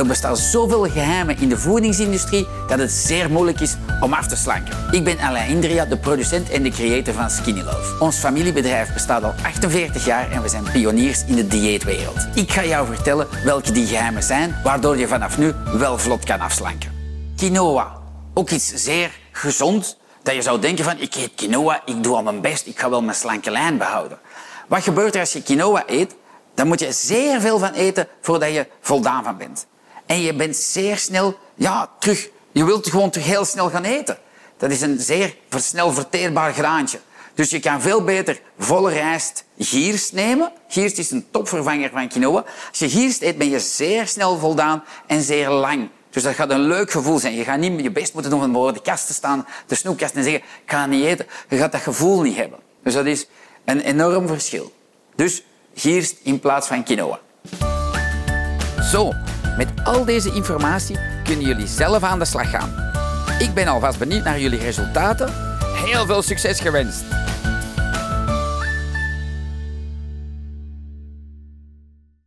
Er bestaan zoveel geheimen in de voedingsindustrie dat het zeer moeilijk is om af te slanken. Ik ben Alain Indria, de producent en de creator van Skinny Love. Ons familiebedrijf bestaat al 48 jaar en we zijn pioniers in de dieetwereld. Ik ga jou vertellen welke die geheimen zijn, waardoor je vanaf nu wel vlot kan afslanken. Quinoa, ook iets zeer gezond, dat je zou denken van ik eet quinoa, ik doe al mijn best, ik ga wel mijn slanke lijn behouden. Wat gebeurt er als je quinoa eet? Dan moet je zeer veel van eten voordat je voldaan van bent. En je bent zeer snel, ja, terug. Je wilt gewoon terug heel snel gaan eten. Dat is een zeer snel verteerbaar graantje. Dus je kan veel beter volle rijst gierst nemen. Gierst is een topvervanger van quinoa. Als je gierst eet, ben je zeer snel voldaan en zeer lang. Dus dat gaat een leuk gevoel zijn. Je gaat niet je best moeten doen om voor de kast te staan, de snoepkast, en zeggen, ik ga niet eten. Je gaat dat gevoel niet hebben. Dus dat is een enorm verschil. Dus gierst in plaats van quinoa. Zo, met al deze informatie kunnen jullie zelf aan de slag gaan. Ik ben alvast benieuwd naar jullie resultaten. Heel veel succes gewenst!